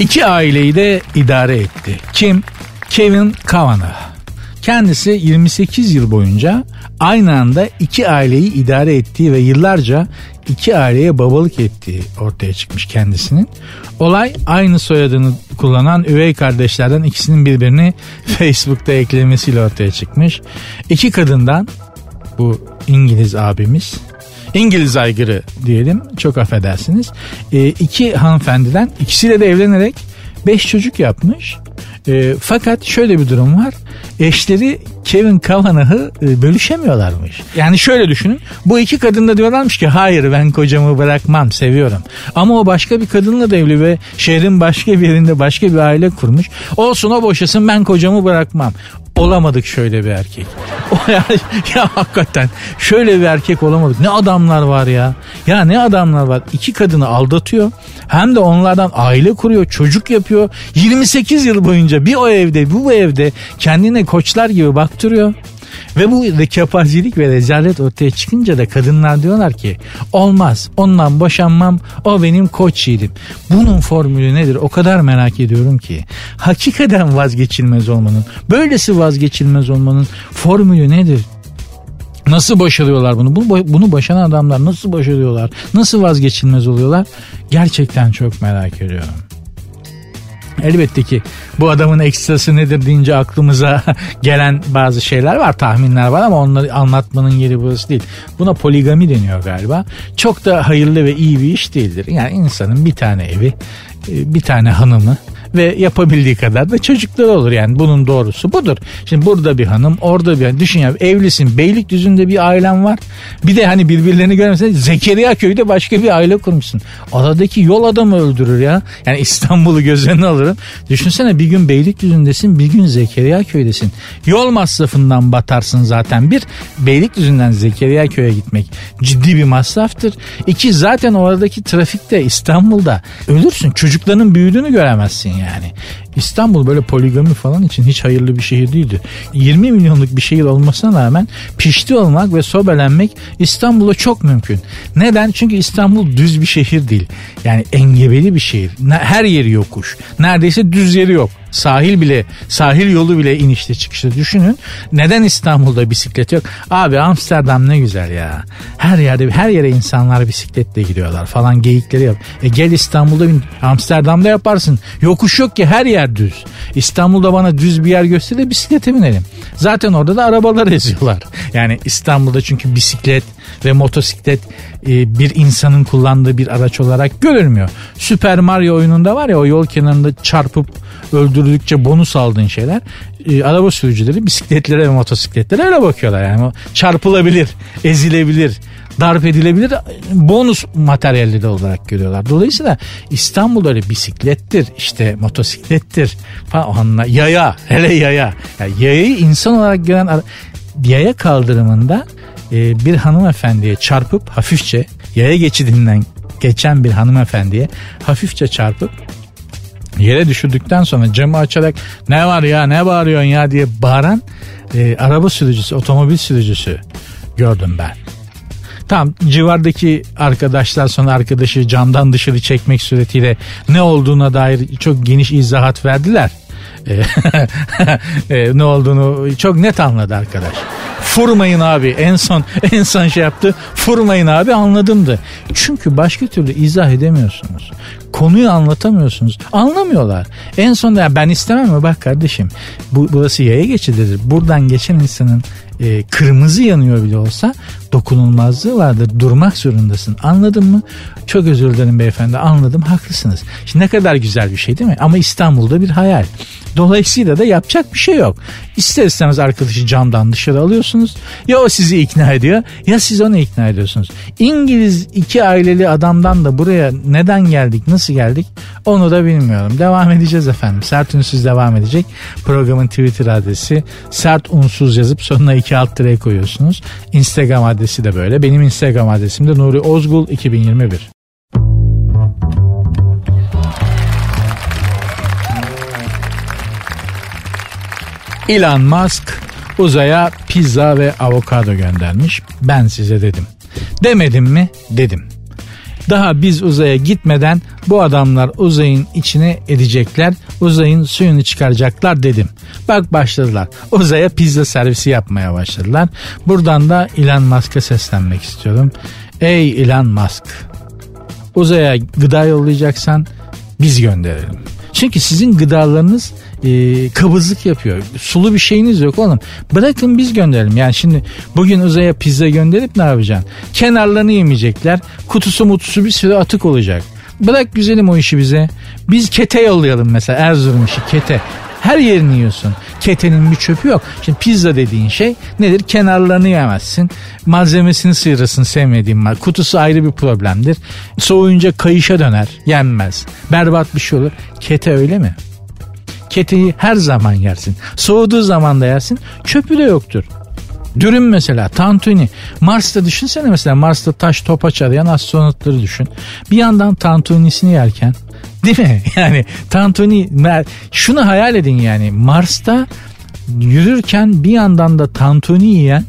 İki aileyi de idare etti. Kim? Kevin Kavanagh. Kendisi 28 yıl boyunca aynı anda iki aileyi idare ettiği ve yıllarca iki aileye babalık ettiği ortaya çıkmış kendisinin. Olay aynı soyadını kullanan üvey kardeşlerden ikisinin birbirini Facebook'ta eklemesiyle ortaya çıkmış. İki kadından bu İngiliz abimiz İngiliz aygırı diyelim çok affedersiniz. E, iki hanımefendiden ikisiyle de evlenerek beş çocuk yapmış. E, fakat şöyle bir durum var. Eşleri Kevin Kavanagh'ı e, bölüşemiyorlarmış. Yani şöyle düşünün. Bu iki kadın da diyorlarmış ki hayır ben kocamı bırakmam seviyorum. Ama o başka bir kadınla da evli ve şehrin başka bir yerinde başka bir aile kurmuş. Olsun o boşasın ben kocamı bırakmam olamadık şöyle bir erkek. Ya, hakikaten şöyle bir erkek olamadık. Ne adamlar var ya. Ya ne adamlar var. İki kadını aldatıyor. Hem de onlardan aile kuruyor, çocuk yapıyor. 28 yıl boyunca bir o evde, bu evde kendine koçlar gibi baktırıyor. Ve bu kepazelik ve rezalet ortaya çıkınca da kadınlar diyorlar ki olmaz ondan boşanmam o benim koç yiğidim. Bunun formülü nedir o kadar merak ediyorum ki. Hakikaten vazgeçilmez olmanın böylesi vazgeçilmez olmanın formülü nedir? Nasıl başarıyorlar bunu? Bunu başaran adamlar nasıl başarıyorlar? Nasıl vazgeçilmez oluyorlar? Gerçekten çok merak ediyorum. Elbette ki bu adamın ekstrası nedir deyince aklımıza gelen bazı şeyler var, tahminler var ama onları anlatmanın yeri burası değil. Buna poligami deniyor galiba. Çok da hayırlı ve iyi bir iş değildir. Yani insanın bir tane evi, e, bir tane hanımı, ve yapabildiği kadar da çocuklar olur yani bunun doğrusu budur. Şimdi burada bir hanım orada bir düşün ya evlisin Beylikdüzü'nde bir ailen var bir de hani birbirlerini görmesen Zekeriya köyde başka bir aile kurmuşsun. Aradaki yol adamı öldürür ya. Yani İstanbul'u göz önüne alırım. Düşünsene bir gün Beylikdüzü'ndesin bir gün Zekeriya köydesin. Yol masrafından batarsın zaten. Bir Beylikdüzü'nden Zekeriya köye gitmek ciddi bir masraftır. İki zaten oradaki trafikte İstanbul'da ölürsün. Çocukların büyüdüğünü göremezsin yani. İstanbul böyle poligami falan için hiç hayırlı bir şehir değildi. 20 milyonluk bir şehir olmasına rağmen pişti olmak ve sobelenmek İstanbul'a çok mümkün. Neden? Çünkü İstanbul düz bir şehir değil. Yani engebeli bir şehir. Her yeri yokuş. Neredeyse düz yeri yok. Sahil bile, sahil yolu bile inişte çıkışta düşünün. Neden İstanbul'da bisiklet yok? Abi Amsterdam ne güzel ya. Her yerde, her yere insanlar bisikletle gidiyorlar falan geyikleri yap. E gel İstanbul'da bin, Amsterdam'da yaparsın. Yokuş yok ki her yer düz. İstanbul'da bana düz bir yer göster de bisiklete binelim. Zaten orada da arabalar eziyorlar. Yani İstanbul'da çünkü bisiklet ve motosiklet e, bir insanın kullandığı bir araç olarak görülmüyor. Super Mario oyununda var ya o yol kenarında çarpıp öldürdükçe bonus aldığın şeyler. E, araba sürücüleri bisikletlere ve motosikletlere öyle bakıyorlar. Yani çarpılabilir, ezilebilir, darp edilebilir bonus materyalleri olarak görüyorlar. Dolayısıyla İstanbul'da öyle bisiklettir, işte motosiklettir falan, yaya, hele yaya. Yani yayayı insan olarak gören yaya kaldırımında e, bir hanımefendiye çarpıp hafifçe yaya geçidinden geçen bir hanımefendiye hafifçe çarpıp yere düşürdükten sonra camı açarak ne var ya ne bağırıyorsun ya diye bağıran e, araba sürücüsü otomobil sürücüsü gördüm ben. Tam civardaki arkadaşlar sonra arkadaşı camdan dışarı çekmek suretiyle ne olduğuna dair çok geniş izahat verdiler. E, e, ne olduğunu çok net anladı arkadaş. Furmayın abi en son en son şey yaptı. Furmayın abi anladımdı. Çünkü başka türlü izah edemiyorsunuz. Konuyu anlatamıyorsunuz. Anlamıyorlar. En sonunda ben istemem mi bak kardeşim. Bu, burası yaya geçididir. Buradan geçen insanın e, kırmızı yanıyor bile olsa dokunulmazlığı vardır. Durmak zorundasın. Anladın mı? Çok özür dilerim beyefendi. Anladım. Haklısınız. Şimdi ne kadar güzel bir şey değil mi? Ama İstanbul'da bir hayal. Dolayısıyla da yapacak bir şey yok. İster istemez arkadaşı camdan dışarı alıyorsunuz. Ya o sizi ikna ediyor ya siz onu ikna ediyorsunuz. İngiliz iki aileli adamdan da buraya neden geldik nasıl geldik onu da bilmiyorum. Devam edeceğiz efendim. Sert Ünsüz devam edecek. Programın Twitter adresi sert unsuz yazıp sonuna iki alt tere koyuyorsunuz. Instagram adresi de böyle. Benim Instagram adresim de Nuri Ozgul 2021. Elon Musk uzaya pizza ve avokado göndermiş. Ben size dedim. Demedim mi? Dedim. Daha biz uzaya gitmeden bu adamlar uzayın içine edecekler. Uzayın suyunu çıkaracaklar dedim. Bak başladılar. Uzaya pizza servisi yapmaya başladılar. Buradan da Elon Musk'a seslenmek istiyorum. Ey Elon Musk uzaya gıda yollayacaksan biz gönderelim. Çünkü sizin gıdalarınız e, kabızlık yapıyor. Sulu bir şeyiniz yok oğlum. Bırakın biz gönderelim. Yani şimdi bugün uzaya pizza gönderip ne yapacaksın? Kenarlarını yemeyecekler. Kutusu mutusu bir sürü atık olacak. Bırak güzelim o işi bize. Biz kete yollayalım mesela Erzurum işi kete. Her yerini yiyorsun. Ketenin bir çöpü yok. Şimdi pizza dediğin şey nedir? Kenarlarını yemezsin. Malzemesini sıyırırsın sevmediğin var. Kutusu ayrı bir problemdir. Soğuyunca kayışa döner. Yenmez. Berbat bir şey olur. Kete öyle mi? Keteyi her zaman yersin. Soğuduğu zaman da yersin. Çöpü de yoktur. Dürüm mesela tantuni. Mars'ta düşünsene mesela Mars'ta taş topaç arayan astronotları düşün. Bir yandan tantunisini yerken değil mi? Yani tantuni şunu hayal edin yani Mars'ta yürürken bir yandan da tantuni yiyen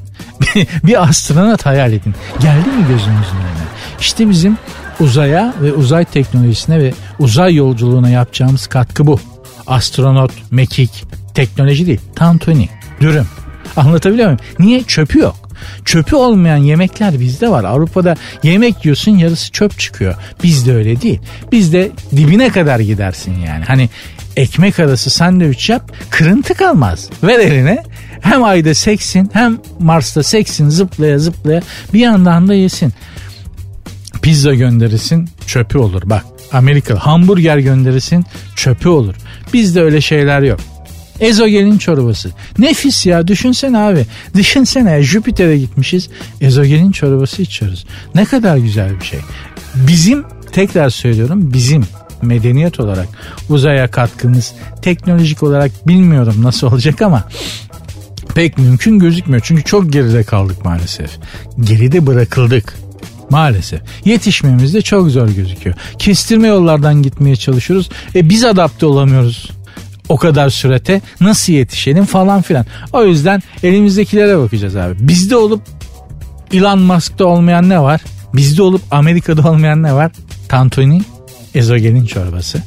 bir astronot hayal edin. Geldi mi gözünüzün önüne? İşte bizim uzaya ve uzay teknolojisine ve uzay yolculuğuna yapacağımız katkı bu. Astronot, mekik, teknoloji değil, tantuni, dürüm. Anlatabiliyor muyum? Niye? Çöpü yok. Çöpü olmayan yemekler bizde var. Avrupa'da yemek yiyorsun yarısı çöp çıkıyor. Bizde öyle değil. Bizde dibine kadar gidersin yani. Hani ekmek arası sandviç yap kırıntı kalmaz. Ver eline hem ayda seksin hem Mars'ta seksin zıplaya zıplaya bir yandan da yesin. Pizza gönderirsin çöpü olur bak. Amerika hamburger gönderirsin çöpü olur. Bizde öyle şeyler yok. Ezogelin çorbası. Nefis ya düşünsene abi. Düşünsene Jüpiter'e gitmişiz. Ezogelin çorbası içiyoruz. Ne kadar güzel bir şey. Bizim tekrar söylüyorum bizim medeniyet olarak uzaya katkımız teknolojik olarak bilmiyorum nasıl olacak ama pek mümkün gözükmüyor. Çünkü çok geride kaldık maalesef. Geride bırakıldık. Maalesef. Yetişmemiz de çok zor gözüküyor. Kestirme yollardan gitmeye çalışıyoruz. E biz adapte olamıyoruz o kadar sürete nasıl yetişelim falan filan. O yüzden elimizdekilere bakacağız abi. Bizde olup Elon Musk'ta olmayan ne var? Bizde olup Amerika'da olmayan ne var? Tantuni, ezogelin çorbası,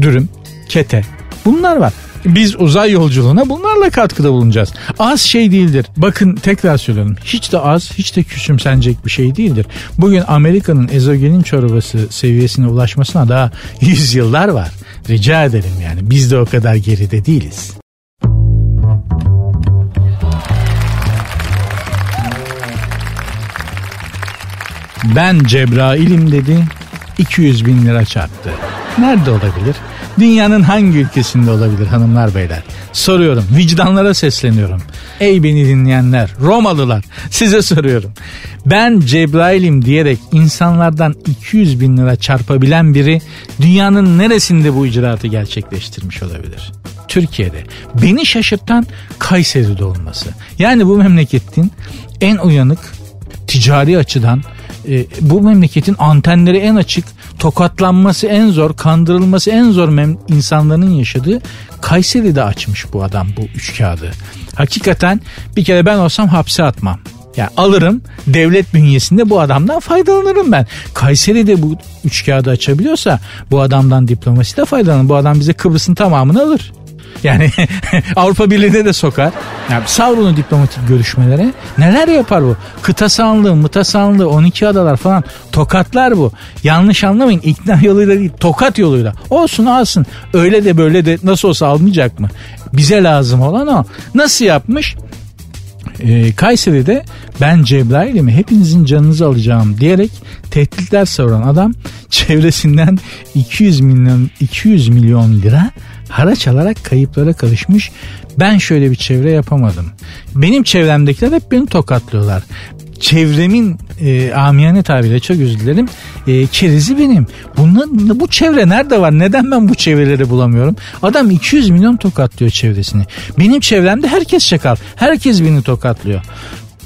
dürüm, kete. Bunlar var. Biz uzay yolculuğuna bunlarla katkıda bulunacağız. Az şey değildir. Bakın tekrar söylüyorum. Hiç de az, hiç de küçümsenecek bir şey değildir. Bugün Amerika'nın ezogelin çorbası seviyesine ulaşmasına daha yüzyıllar var. Rica ederim yani. Biz de o kadar geride değiliz. Ben Cebrail'im dedi 200 bin lira çarptı. Nerede olabilir? Dünyanın hangi ülkesinde olabilir hanımlar beyler? Soruyorum vicdanlara sesleniyorum. Ey beni dinleyenler Romalılar size soruyorum. Ben Cebrail'im diyerek insanlardan 200 bin lira çarpabilen biri dünyanın neresinde bu icraatı gerçekleştirmiş olabilir? Türkiye'de. Beni şaşırtan Kayseri'de olması. Yani bu memleketin en uyanık ticari açıdan e, bu memleketin antenleri en açık, tokatlanması en zor, kandırılması en zor mem- insanların yaşadığı Kayseri'de açmış bu adam bu üç kağıdı. Hakikaten bir kere ben olsam hapse atmam. Yani alırım devlet bünyesinde bu adamdan faydalanırım ben. Kayseri'de bu üç kağıdı açabiliyorsa bu adamdan diplomasi de faydalanır. Bu adam bize Kıbrıs'ın tamamını alır. Yani Avrupa Birliği'ne de sokar. Yani savrunu diplomatik görüşmelere. Neler yapar bu? Kıta sahanlığı, mıta sahanlığı, 12 adalar falan tokatlar bu. Yanlış anlamayın ikna yoluyla değil tokat yoluyla. Olsun alsın. Öyle de böyle de nasıl olsa almayacak mı? Bize lazım olan o. Nasıl yapmış? e, Kayseri'de ben Cebrail'imi hepinizin canınızı alacağım diyerek tehditler savuran adam çevresinden 200 milyon 200 milyon lira haraç alarak kayıplara karışmış. Ben şöyle bir çevre yapamadım. Benim çevremdekiler hep beni tokatlıyorlar çevremin e, amiyane tabiriyle çok özür dilerim e, kerizi benim. Bunun, bu çevre nerede var? Neden ben bu çevreleri bulamıyorum? Adam 200 milyon tokatlıyor çevresini. Benim çevremde herkes çakal. Herkes beni tokatlıyor.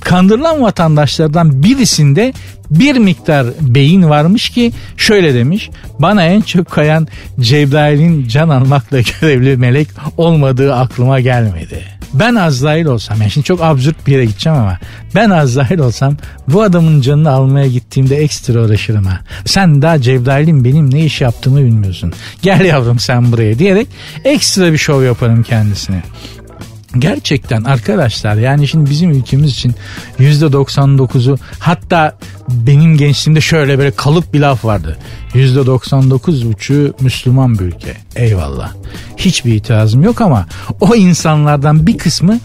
Kandırılan vatandaşlardan birisinde bir miktar beyin varmış ki şöyle demiş. Bana en çok kayan Cebrail'in can almakla görevli melek olmadığı aklıma gelmedi. Ben Azrail olsam yani şimdi çok absürt bir yere gideceğim ama ben Azrail olsam bu adamın canını almaya gittiğimde ekstra uğraşırım ha. Sen daha Cebrail'in benim ne iş yaptığımı bilmiyorsun. Gel yavrum sen buraya diyerek ekstra bir şov yaparım kendisine. Gerçekten arkadaşlar yani şimdi bizim ülkemiz için yüzde 99'u hatta benim gençliğimde şöyle böyle kalıp bir laf vardı. Yüzde 99,5'u Müslüman bir ülke. Eyvallah. Hiçbir itirazım yok ama o insanlardan bir kısmı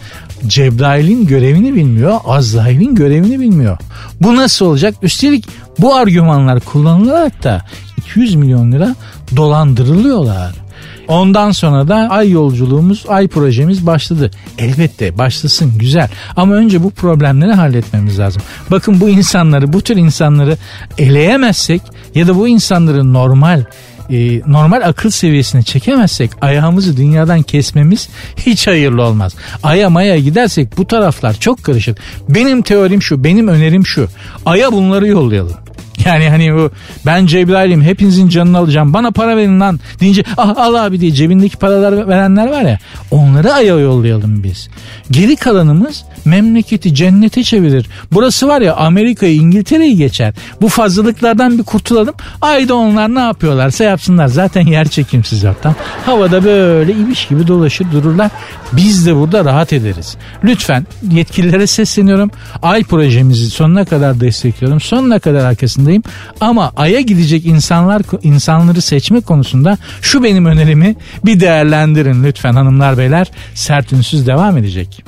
Cebrail'in görevini bilmiyor, Azrail'in görevini bilmiyor. Bu nasıl olacak? Üstelik bu argümanlar kullanılarak da 200 milyon lira dolandırılıyorlar. Ondan sonra da ay yolculuğumuz, ay projemiz başladı. Elbette başlasın güzel ama önce bu problemleri halletmemiz lazım. Bakın bu insanları, bu tür insanları eleyemezsek ya da bu insanları normal e, normal akıl seviyesine çekemezsek ayağımızı dünyadan kesmemiz hiç hayırlı olmaz. Aya maya gidersek bu taraflar çok karışık. Benim teorim şu, benim önerim şu. Aya bunları yollayalım. Yani hani bu ben Cebrail'im hepinizin canını alacağım bana para verin lan deyince ah al abi diye cebindeki paralar verenler var ya onları aya yollayalım biz. Geri kalanımız memleketi cennete çevirir. Burası var ya Amerika'yı İngiltere'yi geçer. Bu fazlalıklardan bir kurtulalım. Ayda onlar ne yapıyorlarsa yapsınlar. Zaten yer çekimsiz ortam. Havada böyle ibiş gibi dolaşır dururlar. Biz de burada rahat ederiz. Lütfen yetkililere sesleniyorum. Ay projemizi sonuna kadar destekliyorum. Sonuna kadar arkasındayım. Ama Ay'a gidecek insanlar insanları seçme konusunda şu benim önerimi bir değerlendirin lütfen hanımlar beyler. Sert ünsüz devam edecek.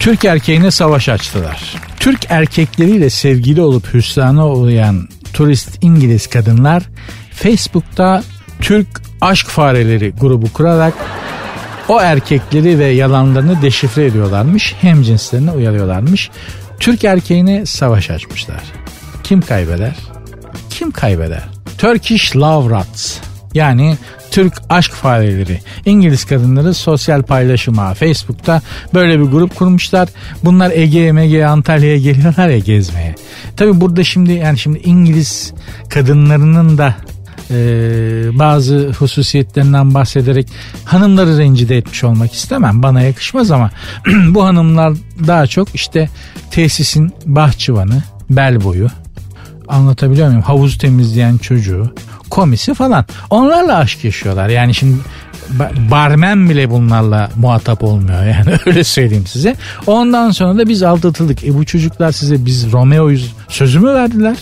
Türk erkeğine savaş açtılar. Türk erkekleriyle sevgili olup hüsrana uğrayan turist İngiliz kadınlar Facebook'ta Türk aşk fareleri grubu kurarak o erkekleri ve yalanlarını deşifre ediyorlarmış. Hem cinslerine uyarıyorlarmış. Türk erkeğine savaş açmışlar. Kim kaybeder? Kim kaybeder? Turkish Love Rats yani Türk aşk fareleri. İngiliz kadınları sosyal paylaşıma Facebook'ta böyle bir grup kurmuşlar. Bunlar Ege'ye Mege'ye Antalya'ya geliyorlar ya gezmeye. Tabi burada şimdi yani şimdi İngiliz kadınlarının da e, bazı hususiyetlerinden bahsederek hanımları rencide etmiş olmak istemem. Bana yakışmaz ama bu hanımlar daha çok işte tesisin bahçıvanı, bel boyu, anlatabiliyor muyum? Havuz temizleyen çocuğu, komisi falan. Onlarla aşk yaşıyorlar. Yani şimdi barmen bile bunlarla muhatap olmuyor yani öyle söyleyeyim size. Ondan sonra da biz aldatıldık. E bu çocuklar size biz Romeo'yuz sözü mü verdiler?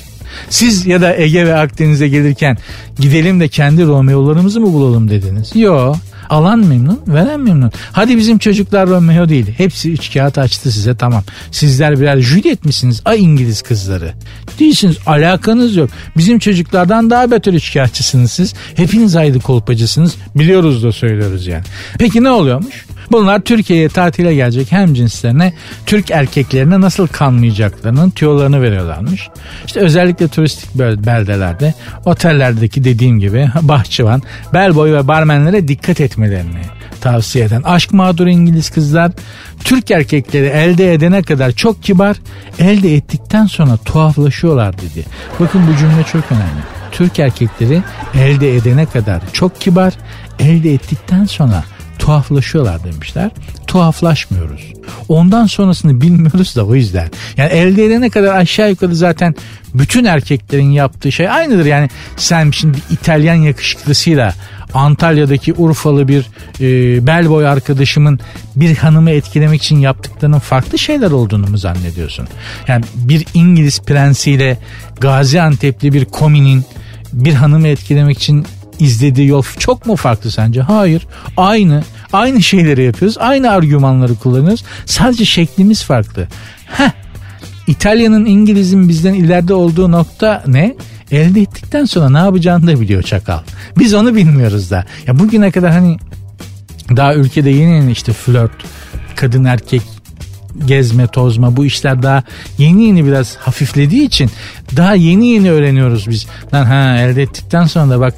Siz ya da Ege ve Akdeniz'e gelirken gidelim de kendi Romeo'larımızı mı bulalım dediniz? Yok. Alan memnun, veren memnun. Hadi bizim çocuklar Romeo değil. Hepsi üç kağıt açtı size tamam. Sizler birer Juliet misiniz? Ay İngiliz kızları. Değilsiniz. Alakanız yok. Bizim çocuklardan daha beter üç kağıtçısınız siz. Hepiniz ayrı kolpacısınız. Biliyoruz da söylüyoruz yani. Peki ne oluyormuş? Bunlar Türkiye'ye tatile gelecek hem cinslerine Türk erkeklerine nasıl kanmayacaklarının tüyolarını veriyorlarmış. İşte özellikle turistik beldelerde otellerdeki dediğim gibi bahçıvan, bellboy ve barmenlere dikkat etmelerini tavsiye eden aşk mağduru İngiliz kızlar Türk erkekleri elde edene kadar çok kibar elde ettikten sonra tuhaflaşıyorlar dedi. Bakın bu cümle çok önemli. Türk erkekleri elde edene kadar çok kibar elde ettikten sonra tuhaflaşıyorlar demişler. Tuhaflaşmıyoruz. Ondan sonrasını bilmiyoruz da o yüzden. Yani elde edene kadar aşağı yukarı zaten bütün erkeklerin yaptığı şey aynıdır. Yani sen şimdi İtalyan yakışıklısıyla Antalya'daki Urfalı bir e, bellboy arkadaşımın bir hanımı etkilemek için yaptıklarının farklı şeyler olduğunu mu zannediyorsun? Yani bir İngiliz prensiyle Gaziantep'li bir kominin bir hanımı etkilemek için izlediği yol çok mu farklı sence? Hayır. Aynı. Aynı şeyleri yapıyoruz. Aynı argümanları kullanıyoruz. Sadece şeklimiz farklı. Heh. İtalya'nın İngiliz'in bizden ileride olduğu nokta ne? Elde ettikten sonra ne yapacağını da biliyor çakal. Biz onu bilmiyoruz da. Ya bugüne kadar hani daha ülkede yeni yeni işte flört, kadın erkek gezme tozma bu işler daha yeni yeni biraz hafiflediği için daha yeni yeni öğreniyoruz biz. Lan ha elde ettikten sonra da bak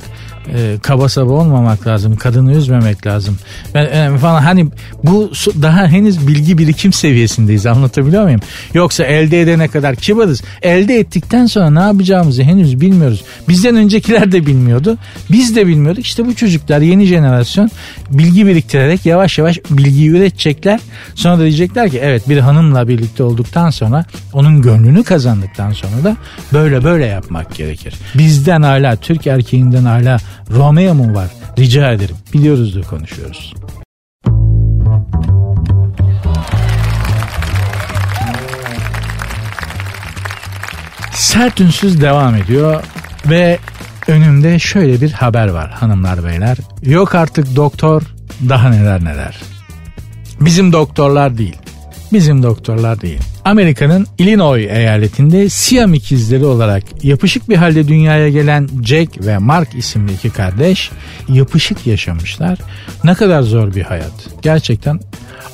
e, kaba saba olmamak lazım. Kadını üzmemek lazım. Ben, e, falan hani bu daha henüz bilgi birikim seviyesindeyiz anlatabiliyor muyum? Yoksa elde edene kadar kibarız. Elde ettikten sonra ne yapacağımızı henüz bilmiyoruz. Bizden öncekiler de bilmiyordu. Biz de bilmiyorduk. İşte bu çocuklar yeni jenerasyon bilgi biriktirerek yavaş yavaş bilgiyi üretecekler. Sonra da diyecekler ki evet bir hanımla birlikte olduktan sonra onun gönlünü kazandıktan sonra da böyle böyle yapmak gerekir. Bizden hala Türk erkeğinden hala Romeo mu var? Rica ederim. Biliyoruzdur konuşuyoruz. Sert ünsüz devam ediyor ve önümde şöyle bir haber var hanımlar beyler. Yok artık doktor daha neler neler. Bizim doktorlar değil. Bizim doktorlar değil. Amerika'nın Illinois eyaletinde Siam ikizleri olarak yapışık bir halde dünyaya gelen Jack ve Mark isimli iki kardeş yapışık yaşamışlar. Ne kadar zor bir hayat. Gerçekten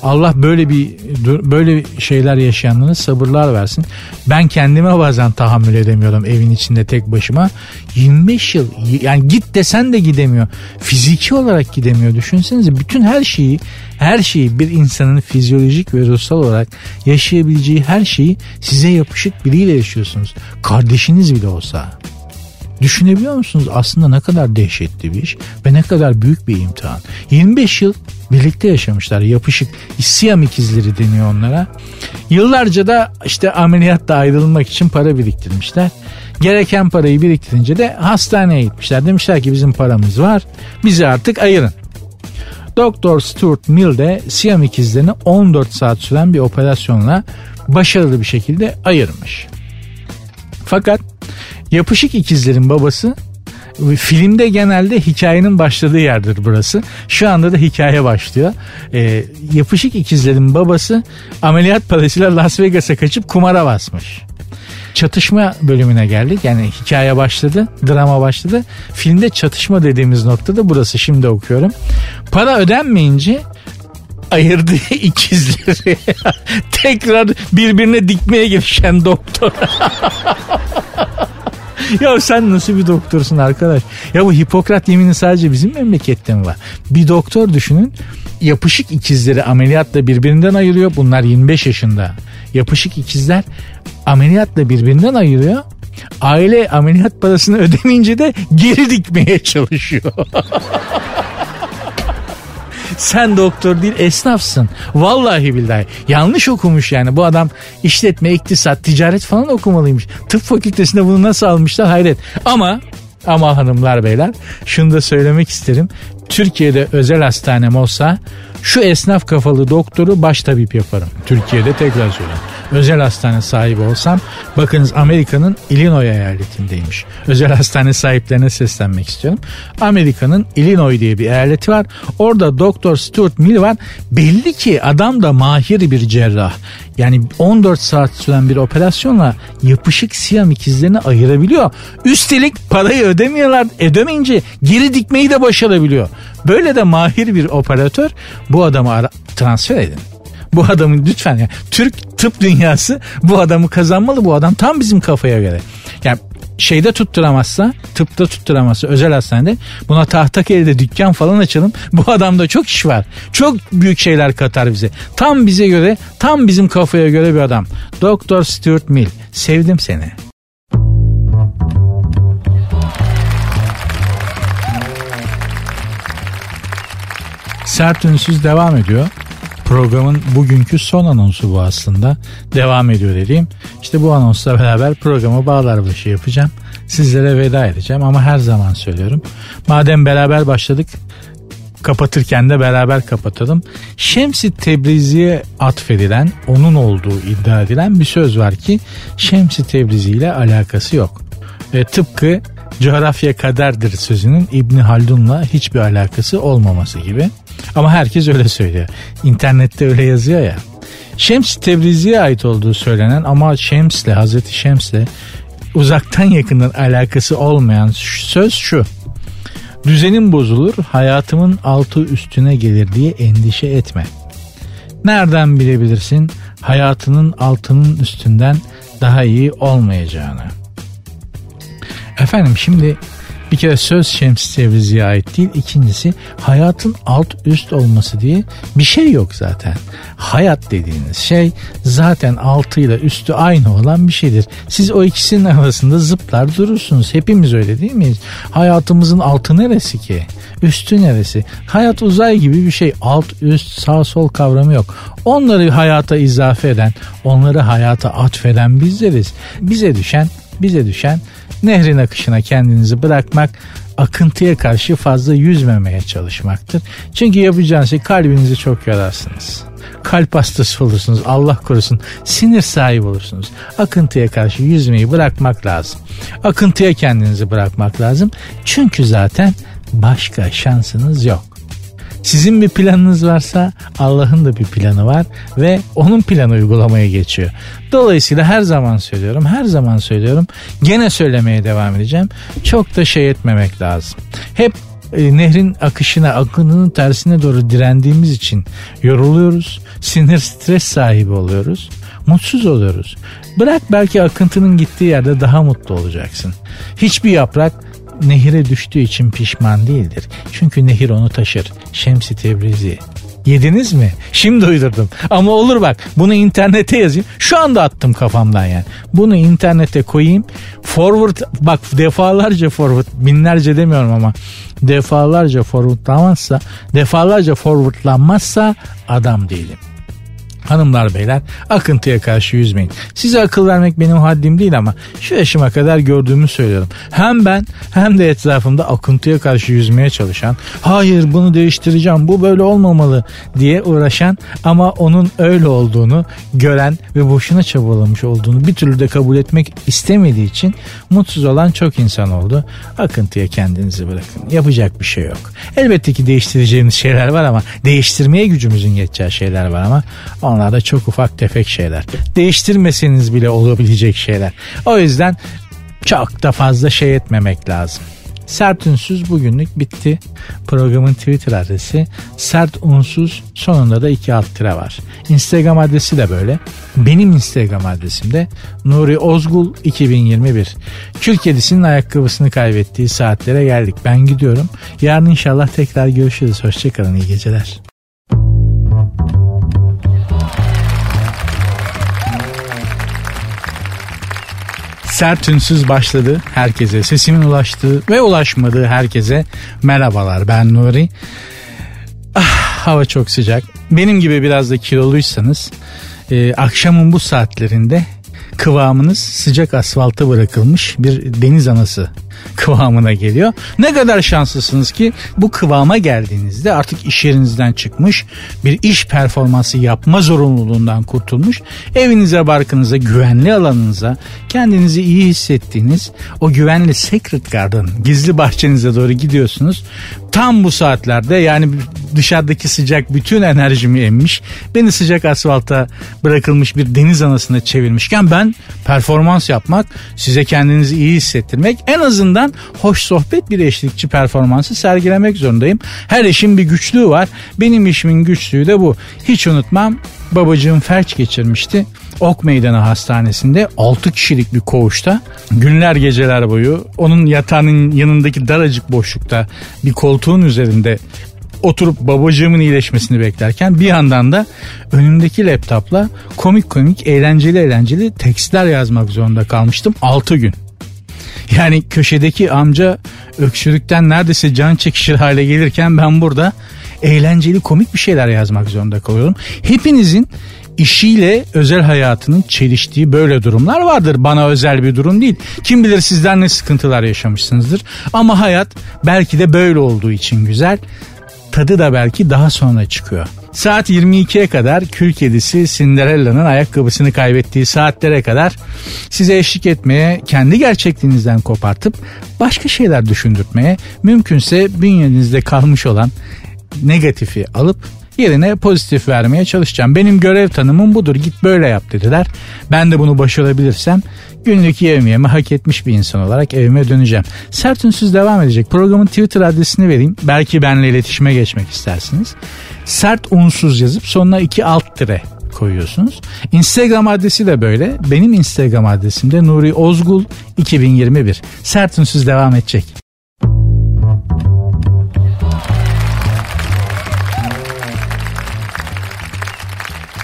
Allah böyle bir böyle şeyler yaşayanlara sabırlar versin. Ben kendime bazen tahammül edemiyorum evin içinde tek başıma. 25 yıl yani git desen de gidemiyor. Fiziki olarak gidemiyor. Düşünsenize bütün her şeyi her şeyi bir insanın fizyolojik ve ruhsal olarak yaşayabileceği her şeyi size yapışık biriyle yaşıyorsunuz. Kardeşiniz bile olsa. Düşünebiliyor musunuz aslında ne kadar dehşetli bir iş ve ne kadar büyük bir imtihan. 25 yıl birlikte yaşamışlar yapışık Siyam ikizleri deniyor onlara. Yıllarca da işte ameliyatta ayrılmak için para biriktirmişler. Gereken parayı biriktirince de hastaneye gitmişler. Demişler ki bizim paramız var bizi artık ayırın. Doktor Stuart Mill de Siyam ikizlerini 14 saat süren bir operasyonla başarılı bir şekilde ayırmış. Fakat yapışık ikizlerin babası filmde genelde hikayenin başladığı yerdir burası. Şu anda da hikaye başlıyor. E, yapışık ikizlerin babası ameliyat parasıyla Las Vegas'a kaçıp kumara basmış. Çatışma bölümüne geldik. Yani hikaye başladı, drama başladı. Filmde çatışma dediğimiz noktada burası şimdi okuyorum. Para ödenmeyince ayırdığı ikizleri tekrar birbirine dikmeye girişen doktor. ya sen nasıl bir doktorsun arkadaş? Ya bu Hipokrat yemini sadece bizim memlekette mi var? Bir doktor düşünün yapışık ikizleri ameliyatla birbirinden ayırıyor. Bunlar 25 yaşında. Yapışık ikizler ameliyatla birbirinden ayırıyor. Aile ameliyat parasını ödemeyince de geri dikmeye çalışıyor. Sen doktor değil esnafsın. Vallahi billahi. Yanlış okumuş yani. Bu adam işletme, iktisat, ticaret falan okumalıymış. Tıp fakültesinde bunu nasıl almışlar hayret. Ama ama hanımlar beyler şunu da söylemek isterim. Türkiye'de özel hastanem olsa şu esnaf kafalı doktoru baş tabip yaparım. Türkiye'de tekrar söylüyorum özel hastane sahibi olsam bakınız Amerika'nın Illinois eyaletindeymiş. Özel hastane sahiplerine seslenmek istiyorum. Amerika'nın Illinois diye bir eyaleti var. Orada Doktor Stuart Mill var. Belli ki adam da mahir bir cerrah. Yani 14 saat süren bir operasyonla yapışık siyam ikizlerini ayırabiliyor. Üstelik parayı ödemiyorlar. Ödemeyince geri dikmeyi de başarabiliyor. Böyle de mahir bir operatör bu adamı ara- transfer edin. Bu adamın lütfen ya Türk tıp dünyası bu adamı kazanmalı. Bu adam tam bizim kafaya göre. Yani şeyde tutturamazsa, tıpta tutturamazsa özel hastanede buna tahtak elde dükkan falan açalım. Bu adamda çok iş var. Çok büyük şeyler katar bize. Tam bize göre, tam bizim kafaya göre bir adam. Doktor Stuart Mill. Sevdim seni. Sert Ünsüz devam ediyor programın bugünkü son anonsu bu aslında. Devam ediyor dediğim. İşte bu anonsla beraber programı bağlar başı yapacağım. Sizlere veda edeceğim ama her zaman söylüyorum. Madem beraber başladık kapatırken de beraber kapatalım. Şemsi Tebrizi'ye atfedilen, onun olduğu iddia edilen bir söz var ki Şemsi Tebrizi ile alakası yok. Ve tıpkı coğrafya kaderdir sözünün İbni Haldun'la hiçbir alakası olmaması gibi. Ama herkes öyle söylüyor. İnternette öyle yazıyor ya. Şems Tebrizi'ye ait olduğu söylenen ama Şems'le Hazreti Şems'le uzaktan yakından alakası olmayan söz şu. Düzenin bozulur, hayatımın altı üstüne gelir diye endişe etme. Nereden bilebilirsin hayatının altının üstünden daha iyi olmayacağını? Efendim şimdi Bir kere söz Şems Tebrizi'ye ait değil. İkincisi hayatın alt üst olması diye bir şey yok zaten. Hayat dediğiniz şey zaten altıyla üstü aynı olan bir şeydir. Siz o ikisinin arasında zıplar durursunuz. Hepimiz öyle değil miyiz? Hayatımızın altı neresi ki? Üstü neresi? Hayat uzay gibi bir şey. Alt, üst, sağ, sol kavramı yok. Onları hayata izafe eden, onları hayata atfeden bizleriz. Bize düşen, bize düşen nehrin akışına kendinizi bırakmak, akıntıya karşı fazla yüzmemeye çalışmaktır. Çünkü yapacağınız şey kalbinizi çok yararsınız. Kalp hastası olursunuz Allah korusun sinir sahibi olursunuz. Akıntıya karşı yüzmeyi bırakmak lazım. Akıntıya kendinizi bırakmak lazım. Çünkü zaten başka şansınız yok. Sizin bir planınız varsa Allah'ın da bir planı var ve onun planı uygulamaya geçiyor. Dolayısıyla her zaman söylüyorum, her zaman söylüyorum. Gene söylemeye devam edeceğim. Çok da şey etmemek lazım. Hep e, nehrin akışına, akınının tersine doğru direndiğimiz için yoruluyoruz. Sinir stres sahibi oluyoruz. Mutsuz oluyoruz. Bırak belki akıntının gittiği yerde daha mutlu olacaksın. Hiçbir yaprak nehire düştüğü için pişman değildir. Çünkü nehir onu taşır. Şemsi Tebrizi. Yediniz mi? Şimdi uydurdum. Ama olur bak bunu internete yazayım. Şu anda attım kafamdan yani. Bunu internete koyayım. Forward bak defalarca forward binlerce demiyorum ama defalarca forwardlanmazsa defalarca forwardlanmazsa adam değilim. Hanımlar beyler akıntıya karşı yüzmeyin. Size akıl vermek benim haddim değil ama şu yaşıma kadar gördüğümü söylüyorum. Hem ben hem de etrafımda akıntıya karşı yüzmeye çalışan, hayır bunu değiştireceğim bu böyle olmamalı diye uğraşan ama onun öyle olduğunu gören ve boşuna çabalamış olduğunu bir türlü de kabul etmek istemediği için mutsuz olan çok insan oldu. Akıntıya kendinizi bırakın. Yapacak bir şey yok. Elbette ki değiştireceğimiz şeyler var ama değiştirmeye gücümüzün yeteceği şeyler var ama onlar da çok ufak tefek şeyler. Değiştirmeseniz bile olabilecek şeyler. O yüzden çok da fazla şey etmemek lazım. Sert Unsuz bugünlük bitti. Programın Twitter adresi Sert Unsuz sonunda da iki alt tire var. Instagram adresi de böyle. Benim Instagram adresim de Nuri Ozgul 2021. Kül kedisinin ayakkabısını kaybettiği saatlere geldik. Ben gidiyorum. Yarın inşallah tekrar görüşürüz. Hoşçakalın. iyi geceler. Sert ünsüz başladı herkese. Sesimin ulaştığı ve ulaşmadığı herkese merhabalar. Ben Nuri. Ah, hava çok sıcak. Benim gibi biraz da kiloluysanız e, akşamın bu saatlerinde kıvamınız sıcak asfalta bırakılmış bir deniz anası kıvamına geliyor. Ne kadar şanslısınız ki bu kıvama geldiğinizde artık iş yerinizden çıkmış bir iş performansı yapma zorunluluğundan kurtulmuş evinize barkınıza güvenli alanınıza kendinizi iyi hissettiğiniz o güvenli Secret Garden gizli bahçenize doğru gidiyorsunuz. Tam bu saatlerde yani dışarıdaki sıcak bütün enerjimi emmiş. Beni sıcak asfalta bırakılmış bir deniz anasına çevirmişken ben performans yapmak, size kendinizi iyi hissettirmek en azından hoş sohbet bir eşlikçi performansı sergilemek zorundayım. Her işin bir güçlüğü var. Benim işimin güçlüğü de bu. Hiç unutmam babacığım felç geçirmişti. Ok Meydanı Hastanesi'nde 6 kişilik bir koğuşta günler geceler boyu onun yatağının yanındaki daracık boşlukta bir koltuğun üzerinde oturup babacığımın iyileşmesini beklerken bir yandan da önümdeki laptopla komik komik eğlenceli eğlenceli tekstler yazmak zorunda kalmıştım 6 gün. Yani köşedeki amca öksürükten neredeyse can çekişir hale gelirken ben burada eğlenceli komik bir şeyler yazmak zorunda kalıyorum. Hepinizin işiyle özel hayatının çeliştiği böyle durumlar vardır. Bana özel bir durum değil. Kim bilir sizler ne sıkıntılar yaşamışsınızdır. Ama hayat belki de böyle olduğu için güzel. Tadı da belki daha sonra çıkıyor. Saat 22'ye kadar kül kedisi Cinderella'nın ayakkabısını kaybettiği saatlere kadar size eşlik etmeye, kendi gerçekliğinizden kopartıp başka şeyler düşündürtmeye, mümkünse bünyenizde kalmış olan negatifi alıp yerine pozitif vermeye çalışacağım. Benim görev tanımım budur git böyle yap dediler. Ben de bunu başarabilirsem günlük yevmiyemi hak etmiş bir insan olarak evime döneceğim. Sert Ünsüz devam edecek. Programın Twitter adresini vereyim. Belki benimle iletişime geçmek istersiniz. Sert Unsuz yazıp sonuna iki alt tire koyuyorsunuz. Instagram adresi de böyle. Benim Instagram adresim de Nuri Ozgul 2021. Sert Ünsüz devam edecek.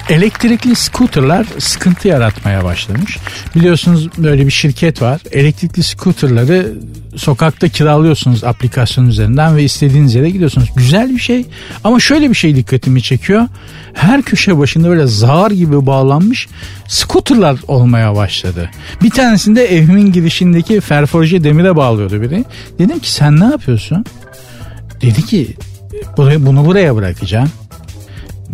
Elektrikli scooterlar sıkıntı yaratmaya başlamış. Biliyorsunuz böyle bir şirket var. Elektrikli scooterları sokakta kiralıyorsunuz aplikasyon üzerinden ve istediğiniz yere gidiyorsunuz. Güzel bir şey ama şöyle bir şey dikkatimi çekiyor. Her köşe başında böyle zar gibi bağlanmış scooterlar olmaya başladı. Bir tanesinde evimin girişindeki ferforje demire bağlıyordu biri. Dedim ki sen ne yapıyorsun? Dedi ki bunu buraya bırakacağım.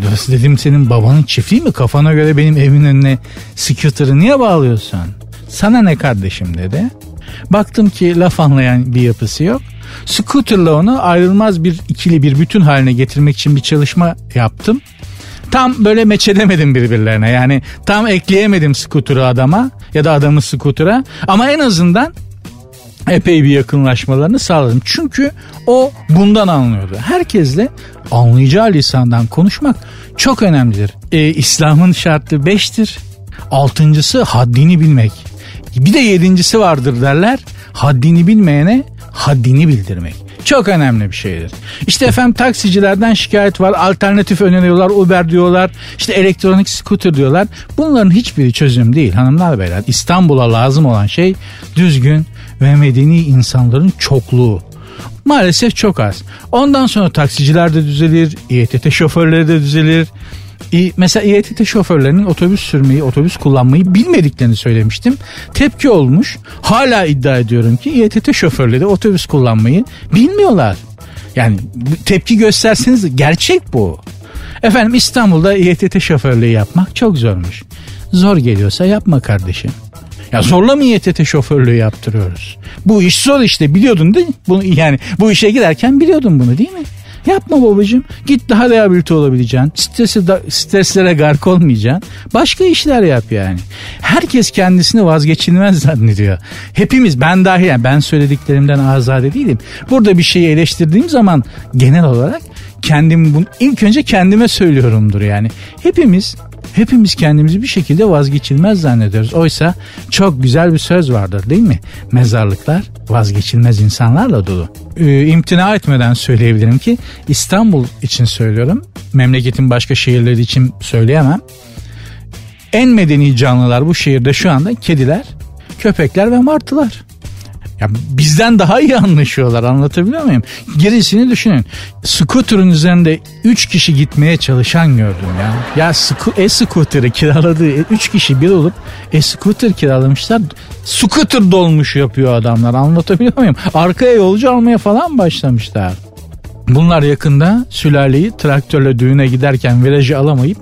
Dedim senin babanın çiftliği mi? Kafana göre benim evimin önüne scooter'ı niye bağlıyorsun? Sana ne kardeşim dedi. Baktım ki laf anlayan bir yapısı yok. Scooter'la onu ayrılmaz bir ikili bir bütün haline getirmek için bir çalışma yaptım. Tam böyle meçedemedim birbirlerine yani tam ekleyemedim scooter'ı adama ya da adamı scooter'a ama en azından epey bir yakınlaşmalarını sağladım. Çünkü o bundan anlıyordu. Herkesle anlayacağı lisandan konuşmak çok önemlidir. Ee, İslam'ın şartı beştir. Altıncısı haddini bilmek. Bir de yedincisi vardır derler. Haddini bilmeyene haddini bildirmek. Çok önemli bir şeydir. İşte efendim taksicilerden şikayet var. Alternatif öneriyorlar. Uber diyorlar. İşte elektronik scooter diyorlar. Bunların hiçbiri çözüm değil hanımlar beyler. İstanbul'a lazım olan şey düzgün ve medeni insanların çokluğu. Maalesef çok az. Ondan sonra taksiciler de düzelir, İETT şoförleri de düzelir. Mesela İETT şoförlerinin otobüs sürmeyi, otobüs kullanmayı bilmediklerini söylemiştim. Tepki olmuş. Hala iddia ediyorum ki İETT şoförleri otobüs kullanmayı bilmiyorlar. Yani tepki gösterseniz gerçek bu. Efendim İstanbul'da İETT şoförlüğü yapmak çok zormuş. Zor geliyorsa yapma kardeşim. Ya zorla mı İETT şoförlüğü yaptırıyoruz? Bu iş zor işte biliyordun değil mi? Bunu, yani bu işe giderken biliyordun bunu değil mi? Yapma babacığım. Git daha rehabilite olabileceksin. Stresi da, streslere gark olmayacaksın. Başka işler yap yani. Herkes kendisini vazgeçilmez zannediyor. Hepimiz ben dahil yani ben söylediklerimden azade değilim. Burada bir şeyi eleştirdiğim zaman genel olarak kendim bunu ilk önce kendime söylüyorumdur yani. Hepimiz Hepimiz kendimizi bir şekilde vazgeçilmez zannediyoruz. Oysa çok güzel bir söz vardır değil mi? Mezarlıklar vazgeçilmez insanlarla dolu. Ee, imtina etmeden söyleyebilirim ki İstanbul için söylüyorum. Memleketin başka şehirleri için söyleyemem. En medeni canlılar bu şehirde şu anda kediler, köpekler ve martılar. Ya bizden daha iyi anlaşıyorlar anlatabiliyor muyum? Gerisini düşünün. Scooter'ın üzerinde 3 kişi gitmeye çalışan gördüm ya. Ya e-scooter'ı kiraladığı 3 kişi bir olup e-scooter kiralamışlar. Scooter dolmuş yapıyor adamlar anlatabiliyor muyum? Arkaya yolcu almaya falan başlamışlar. Bunlar yakında sülaleyi traktörle düğüne giderken virajı alamayıp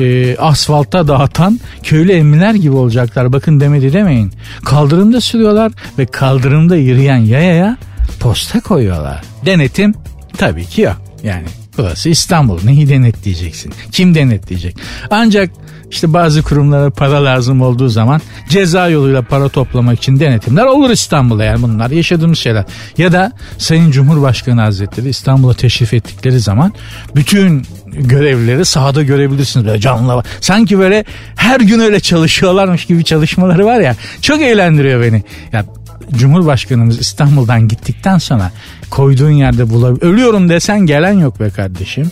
e, asfalta dağıtan köylü emmiler gibi olacaklar. Bakın demedi demeyin. Kaldırımda sürüyorlar ve kaldırımda yürüyen yayaya posta koyuyorlar. Denetim tabii ki yok. Yani burası İstanbul. Neyi denetleyeceksin? Kim denetleyecek? Ancak işte bazı kurumlara para lazım olduğu zaman ceza yoluyla para toplamak için denetimler olur İstanbul'da yani bunlar yaşadığımız şeyler. Ya da Sayın Cumhurbaşkanı Hazretleri İstanbul'a teşrif ettikleri zaman bütün görevlileri sahada görebilirsiniz böyle canlı. Sanki böyle her gün öyle çalışıyorlarmış gibi çalışmaları var ya çok eğlendiriyor beni. Ya Cumhurbaşkanımız İstanbul'dan gittikten sonra koyduğun yerde bulabilir. Ölüyorum desen gelen yok be kardeşim.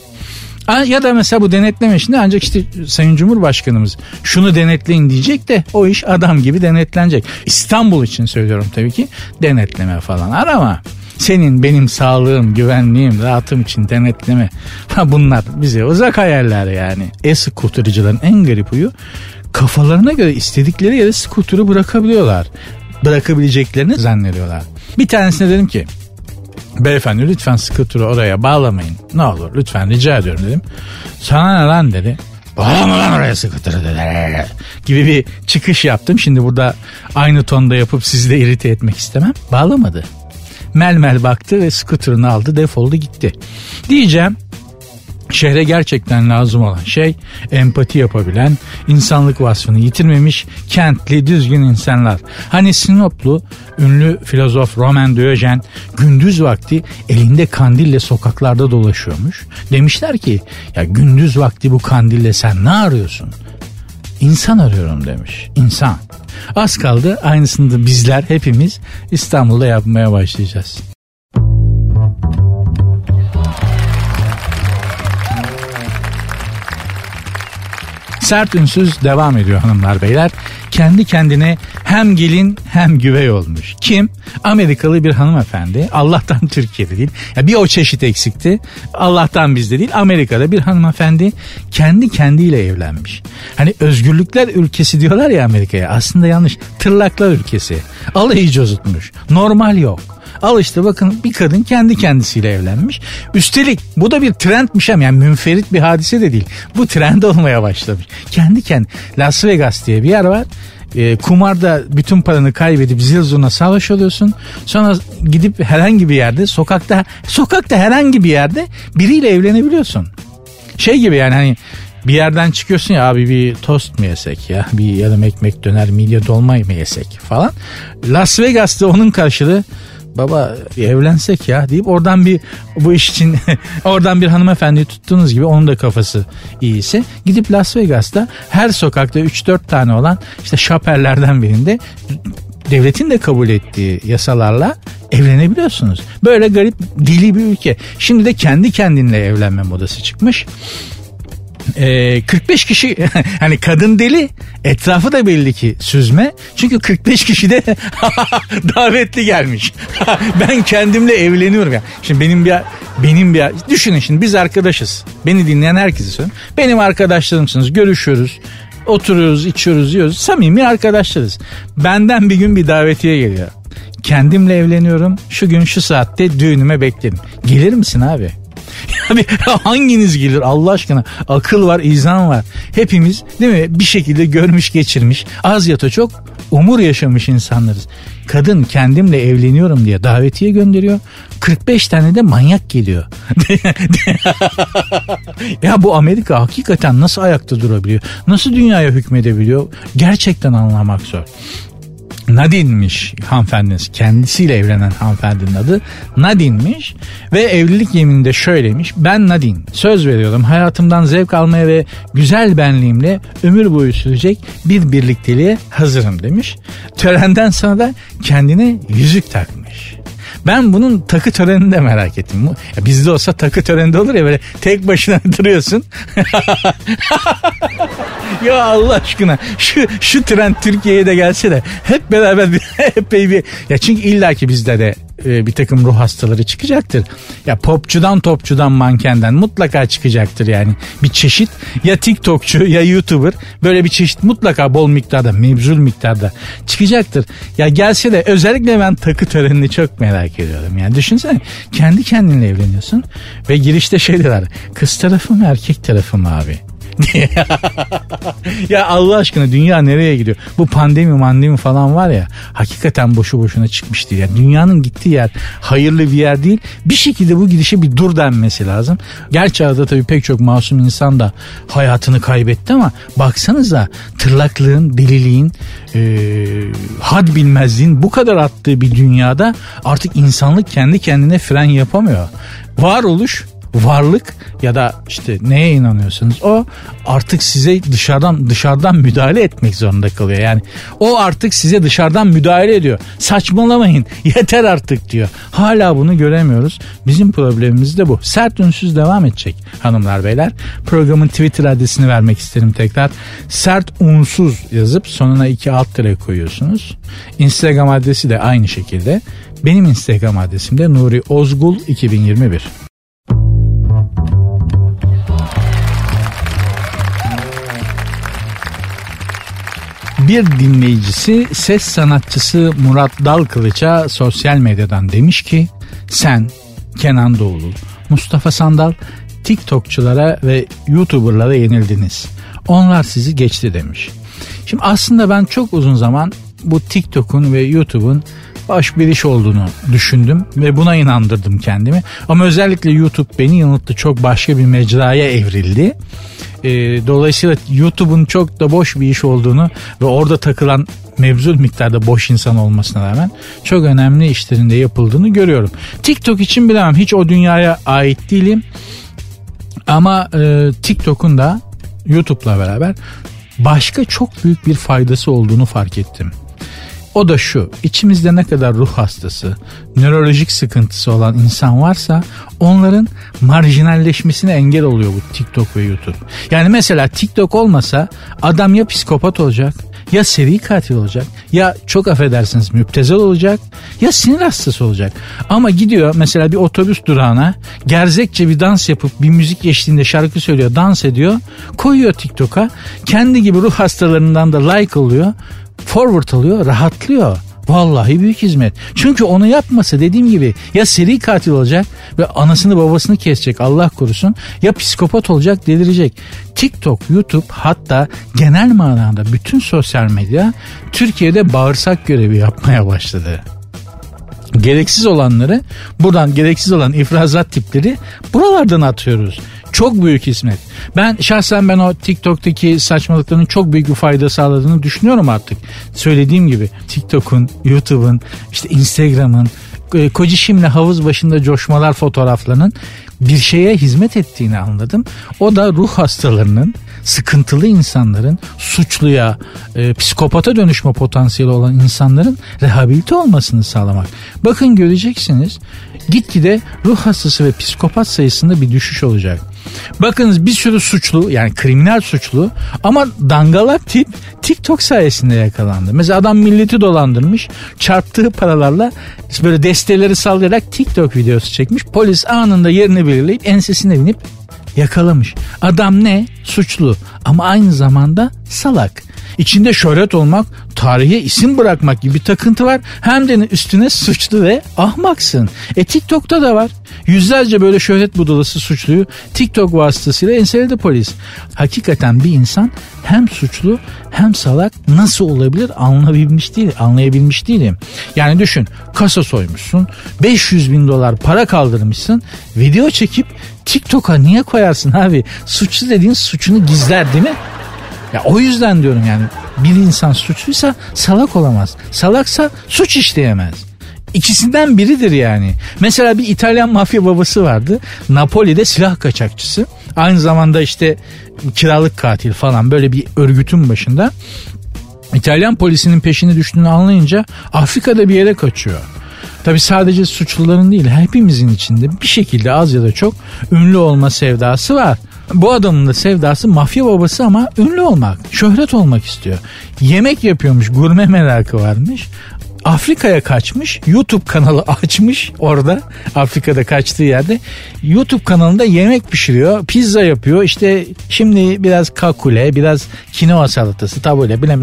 Ya da mesela bu denetleme işinde ancak işte Sayın Cumhurbaşkanımız şunu denetleyin diyecek de o iş adam gibi denetlenecek. İstanbul için söylüyorum tabii ki denetleme falan arama. Senin benim sağlığım, güvenliğim, rahatım için denetleme. Ha bunlar bize uzak hayaller yani. E-skutercıların en garip huyu kafalarına göre istedikleri yere skuturu bırakabiliyorlar. Bırakabileceklerini zannediyorlar. Bir tanesine dedim ki Beyefendi lütfen skuturu oraya bağlamayın. Ne olur lütfen rica ediyorum dedim. Sana ne lan dedi. Bağlama lan oraya skuturu dedi. Gibi bir çıkış yaptım. Şimdi burada aynı tonda yapıp sizi de irite etmek istemem. Bağlamadı. Mel mel baktı ve skuterını aldı defoldu gitti. Diyeceğim Şehre gerçekten lazım olan şey empati yapabilen, insanlık vasfını yitirmemiş, kentli, düzgün insanlar. Hani Sinoplu ünlü filozof Roman Diyojen gündüz vakti elinde kandille sokaklarda dolaşıyormuş. Demişler ki ya gündüz vakti bu kandille sen ne arıyorsun? İnsan arıyorum demiş. İnsan. Az kaldı aynısını da bizler hepimiz İstanbul'da yapmaya başlayacağız. Sert ünsüz devam ediyor hanımlar beyler. Kendi kendine hem gelin hem güvey olmuş. Kim? Amerikalı bir hanımefendi. Allah'tan Türkiye'de değil. Ya bir o çeşit eksikti. Allah'tan bizde değil. Amerika'da bir hanımefendi kendi kendiyle evlenmiş. Hani özgürlükler ülkesi diyorlar ya Amerika'ya. Aslında yanlış. Tırlaklar ülkesi. Alayı cozutmuş. Normal yok. Al işte bakın bir kadın kendi kendisiyle evlenmiş. Üstelik bu da bir trendmiş ama yani münferit bir hadise de değil. Bu trend olmaya başlamış. Kendi kendi Las Vegas diye bir yer var e, kumarda bütün paranı kaybedip zil zurna savaş oluyorsun. Sonra gidip herhangi bir yerde sokakta sokakta herhangi bir yerde biriyle evlenebiliyorsun. Şey gibi yani hani bir yerden çıkıyorsun ya abi bir tost mu yesek ya bir yarım ekmek döner midye dolma mı yesek falan. Las Vegas'ta onun karşılığı baba evlensek ya deyip oradan bir bu iş için oradan bir hanımefendi tuttuğunuz gibi onun da kafası iyiyse gidip Las Vegas'ta her sokakta 3-4 tane olan işte şaperlerden birinde devletin de kabul ettiği yasalarla evlenebiliyorsunuz. Böyle garip dili bir ülke. Şimdi de kendi kendinle evlenme modası çıkmış e, ee, 45 kişi hani kadın deli etrafı da belli ki süzme. Çünkü 45 kişi de davetli gelmiş. ben kendimle evleniyorum ya. Şimdi benim bir benim bir düşünün şimdi biz arkadaşız. Beni dinleyen herkese söylüyorum. Benim arkadaşlarımsınız. Görüşüyoruz. Oturuyoruz, içiyoruz, yiyoruz. Samimi arkadaşlarız. Benden bir gün bir davetiye geliyor. Kendimle evleniyorum. Şu gün şu saatte düğünüme beklerim. Gelir misin abi? Yani hanginiz gelir Allah aşkına? Akıl var, izan var. Hepimiz değil mi bir şekilde görmüş geçirmiş. Az ya çok umur yaşamış insanlarız. Kadın kendimle evleniyorum diye davetiye gönderiyor. 45 tane de manyak geliyor. ya bu Amerika hakikaten nasıl ayakta durabiliyor? Nasıl dünyaya hükmedebiliyor? Gerçekten anlamak zor. Nadine'miş hanımefendiniz. Kendisiyle evlenen hanımefendinin adı Nadine'miş. Ve evlilik yemininde şöylemiş. Ben Nadine söz veriyorum hayatımdan zevk almaya ve güzel benliğimle ömür boyu sürecek bir birlikteliğe hazırım demiş. Törenden sonra da kendine yüzük takmış. Ben bunun takı törenini de merak ettim. Bizde olsa takı töreninde olur ya böyle tek başına duruyorsun. ya Allah aşkına şu şu trend Türkiye'ye de gelse de hep beraber bir hep bir ya çünkü illaki bizde de e, bir takım ruh hastaları çıkacaktır. Ya popçudan topçudan mankenden mutlaka çıkacaktır yani. Bir çeşit ya TikTokçu ya YouTuber böyle bir çeşit mutlaka bol miktarda mevzul miktarda çıkacaktır. Ya gelse de özellikle ben takı törenini çok merak ediyorum. Yani düşünsene kendi kendinle evleniyorsun ve girişte şey diyorlar kız tarafı mı erkek tarafı mı abi? ya Allah aşkına dünya nereye gidiyor? Bu pandemi mandemi falan var ya hakikaten boşu boşuna çıkmış değil. Yani dünyanın gittiği yer hayırlı bir yer değil. Bir şekilde bu gidişe bir dur denmesi lazım. Gerçi arada tabii pek çok masum insan da hayatını kaybetti ama baksanıza tırlaklığın, deliliğin, e, had bilmezliğin bu kadar attığı bir dünyada artık insanlık kendi kendine fren yapamıyor. Varoluş varlık ya da işte neye inanıyorsunuz o artık size dışarıdan dışarıdan müdahale etmek zorunda kalıyor. Yani o artık size dışarıdan müdahale ediyor. Saçmalamayın yeter artık diyor. Hala bunu göremiyoruz. Bizim problemimiz de bu. Sert ünsüz devam edecek hanımlar beyler. Programın Twitter adresini vermek isterim tekrar. Sert unsuz yazıp sonuna iki alt tere koyuyorsunuz. Instagram adresi de aynı şekilde. Benim Instagram adresim de Nuri Ozgul 2021. Bir dinleyicisi ses sanatçısı Murat Dalkılıç'a sosyal medyadan demiş ki sen Kenan Doğulu, Mustafa Sandal TikTokçulara ve YouTuber'lara yenildiniz. Onlar sizi geçti demiş. Şimdi aslında ben çok uzun zaman bu TikTok'un ve YouTube'un boş bir iş olduğunu düşündüm ve buna inandırdım kendimi. Ama özellikle YouTube beni yanılttı. Çok başka bir mecraya evrildi. E, dolayısıyla YouTube'un çok da boş bir iş olduğunu ve orada takılan mevzul miktarda boş insan olmasına rağmen çok önemli işlerinde yapıldığını görüyorum. TikTok için bilemem hiç o dünyaya ait değilim. Ama e, TikTok'un da YouTube'la beraber başka çok büyük bir faydası olduğunu fark ettim. O da şu içimizde ne kadar ruh hastası, nörolojik sıkıntısı olan insan varsa onların marjinalleşmesine engel oluyor bu TikTok ve YouTube. Yani mesela TikTok olmasa adam ya psikopat olacak ya seri katil olacak ya çok affedersiniz müptezel olacak ya sinir hastası olacak. Ama gidiyor mesela bir otobüs durağına gerzekçe bir dans yapıp bir müzik eşliğinde şarkı söylüyor dans ediyor koyuyor TikTok'a kendi gibi ruh hastalarından da like oluyor forward alıyor rahatlıyor. Vallahi büyük hizmet. Çünkü onu yapmasa dediğim gibi ya seri katil olacak ve anasını babasını kesecek Allah korusun ya psikopat olacak delirecek. TikTok, YouTube hatta genel manada bütün sosyal medya Türkiye'de bağırsak görevi yapmaya başladı gereksiz olanları buradan gereksiz olan ifrazat tipleri buralardan atıyoruz. Çok büyük hizmet. Ben şahsen ben o TikTok'taki saçmalıkların çok büyük bir fayda sağladığını düşünüyorum artık. Söylediğim gibi TikTok'un, YouTube'un, işte Instagram'ın, e, Kocişim'le havuz başında coşmalar fotoğraflarının bir şeye hizmet ettiğini anladım. O da ruh hastalarının, sıkıntılı insanların, suçluya, e, psikopata dönüşme potansiyeli olan insanların rehabilite olmasını sağlamak. Bakın göreceksiniz gitgide ruh hastası ve psikopat sayısında bir düşüş olacak. Bakınız bir sürü suçlu yani kriminal suçlu ama dangalak tip TikTok sayesinde yakalandı. Mesela adam milleti dolandırmış çarptığı paralarla böyle desteleri sallayarak TikTok videosu çekmiş. Polis anında yerini belirleyip ensesine binip yakalamış. Adam ne? Suçlu ama aynı zamanda salak. İçinde şöhret olmak, tarihe isim bırakmak gibi bir takıntı var. Hem de üstüne suçlu ve ahmaksın. E TikTok'ta da var. Yüzlerce böyle şöhret budalası suçluyu TikTok vasıtasıyla enseledi polis. Hakikaten bir insan hem suçlu hem salak nasıl olabilir anlayabilmiş değil, anlayabilmiş değilim. Yani düşün kasa soymuşsun 500 bin dolar para kaldırmışsın video çekip TikTok'a niye koyarsın abi? Suçlu dediğin suçunu gizler değil mi? Ya o yüzden diyorum yani bir insan suçluysa salak olamaz. Salaksa suç işleyemez. İkisinden biridir yani. Mesela bir İtalyan mafya babası vardı. Napoli'de silah kaçakçısı. Aynı zamanda işte kiralık katil falan böyle bir örgütün başında. İtalyan polisinin peşini düştüğünü anlayınca Afrika'da bir yere kaçıyor. Tabi sadece suçluların değil hepimizin içinde bir şekilde az ya da çok ünlü olma sevdası var. Bu adamın da sevdası mafya babası ama ünlü olmak, şöhret olmak istiyor. Yemek yapıyormuş, gurme merakı varmış. Afrika'ya kaçmış. YouTube kanalı açmış orada. Afrika'da kaçtığı yerde. YouTube kanalında yemek pişiriyor. Pizza yapıyor. İşte şimdi biraz kakule, biraz kinoa salatası, tabule bilmem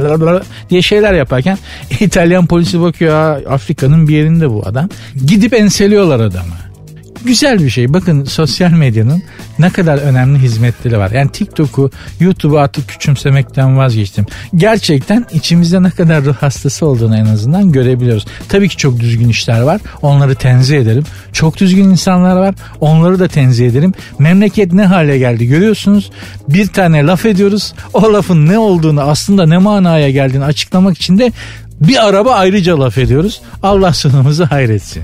diye şeyler yaparken İtalyan polisi bakıyor. Afrika'nın bir yerinde bu adam. Gidip enseliyorlar adamı güzel bir şey. Bakın sosyal medyanın ne kadar önemli hizmetleri var. Yani TikTok'u, YouTube'u artık küçümsemekten vazgeçtim. Gerçekten içimizde ne kadar ruh hastası olduğunu en azından görebiliyoruz. Tabii ki çok düzgün işler var. Onları tenzih ederim. Çok düzgün insanlar var. Onları da tenzih ederim. Memleket ne hale geldi görüyorsunuz. Bir tane laf ediyoruz. O lafın ne olduğunu aslında ne manaya geldiğini açıklamak için de bir araba ayrıca laf ediyoruz. Allah sonumuzu hayretsin.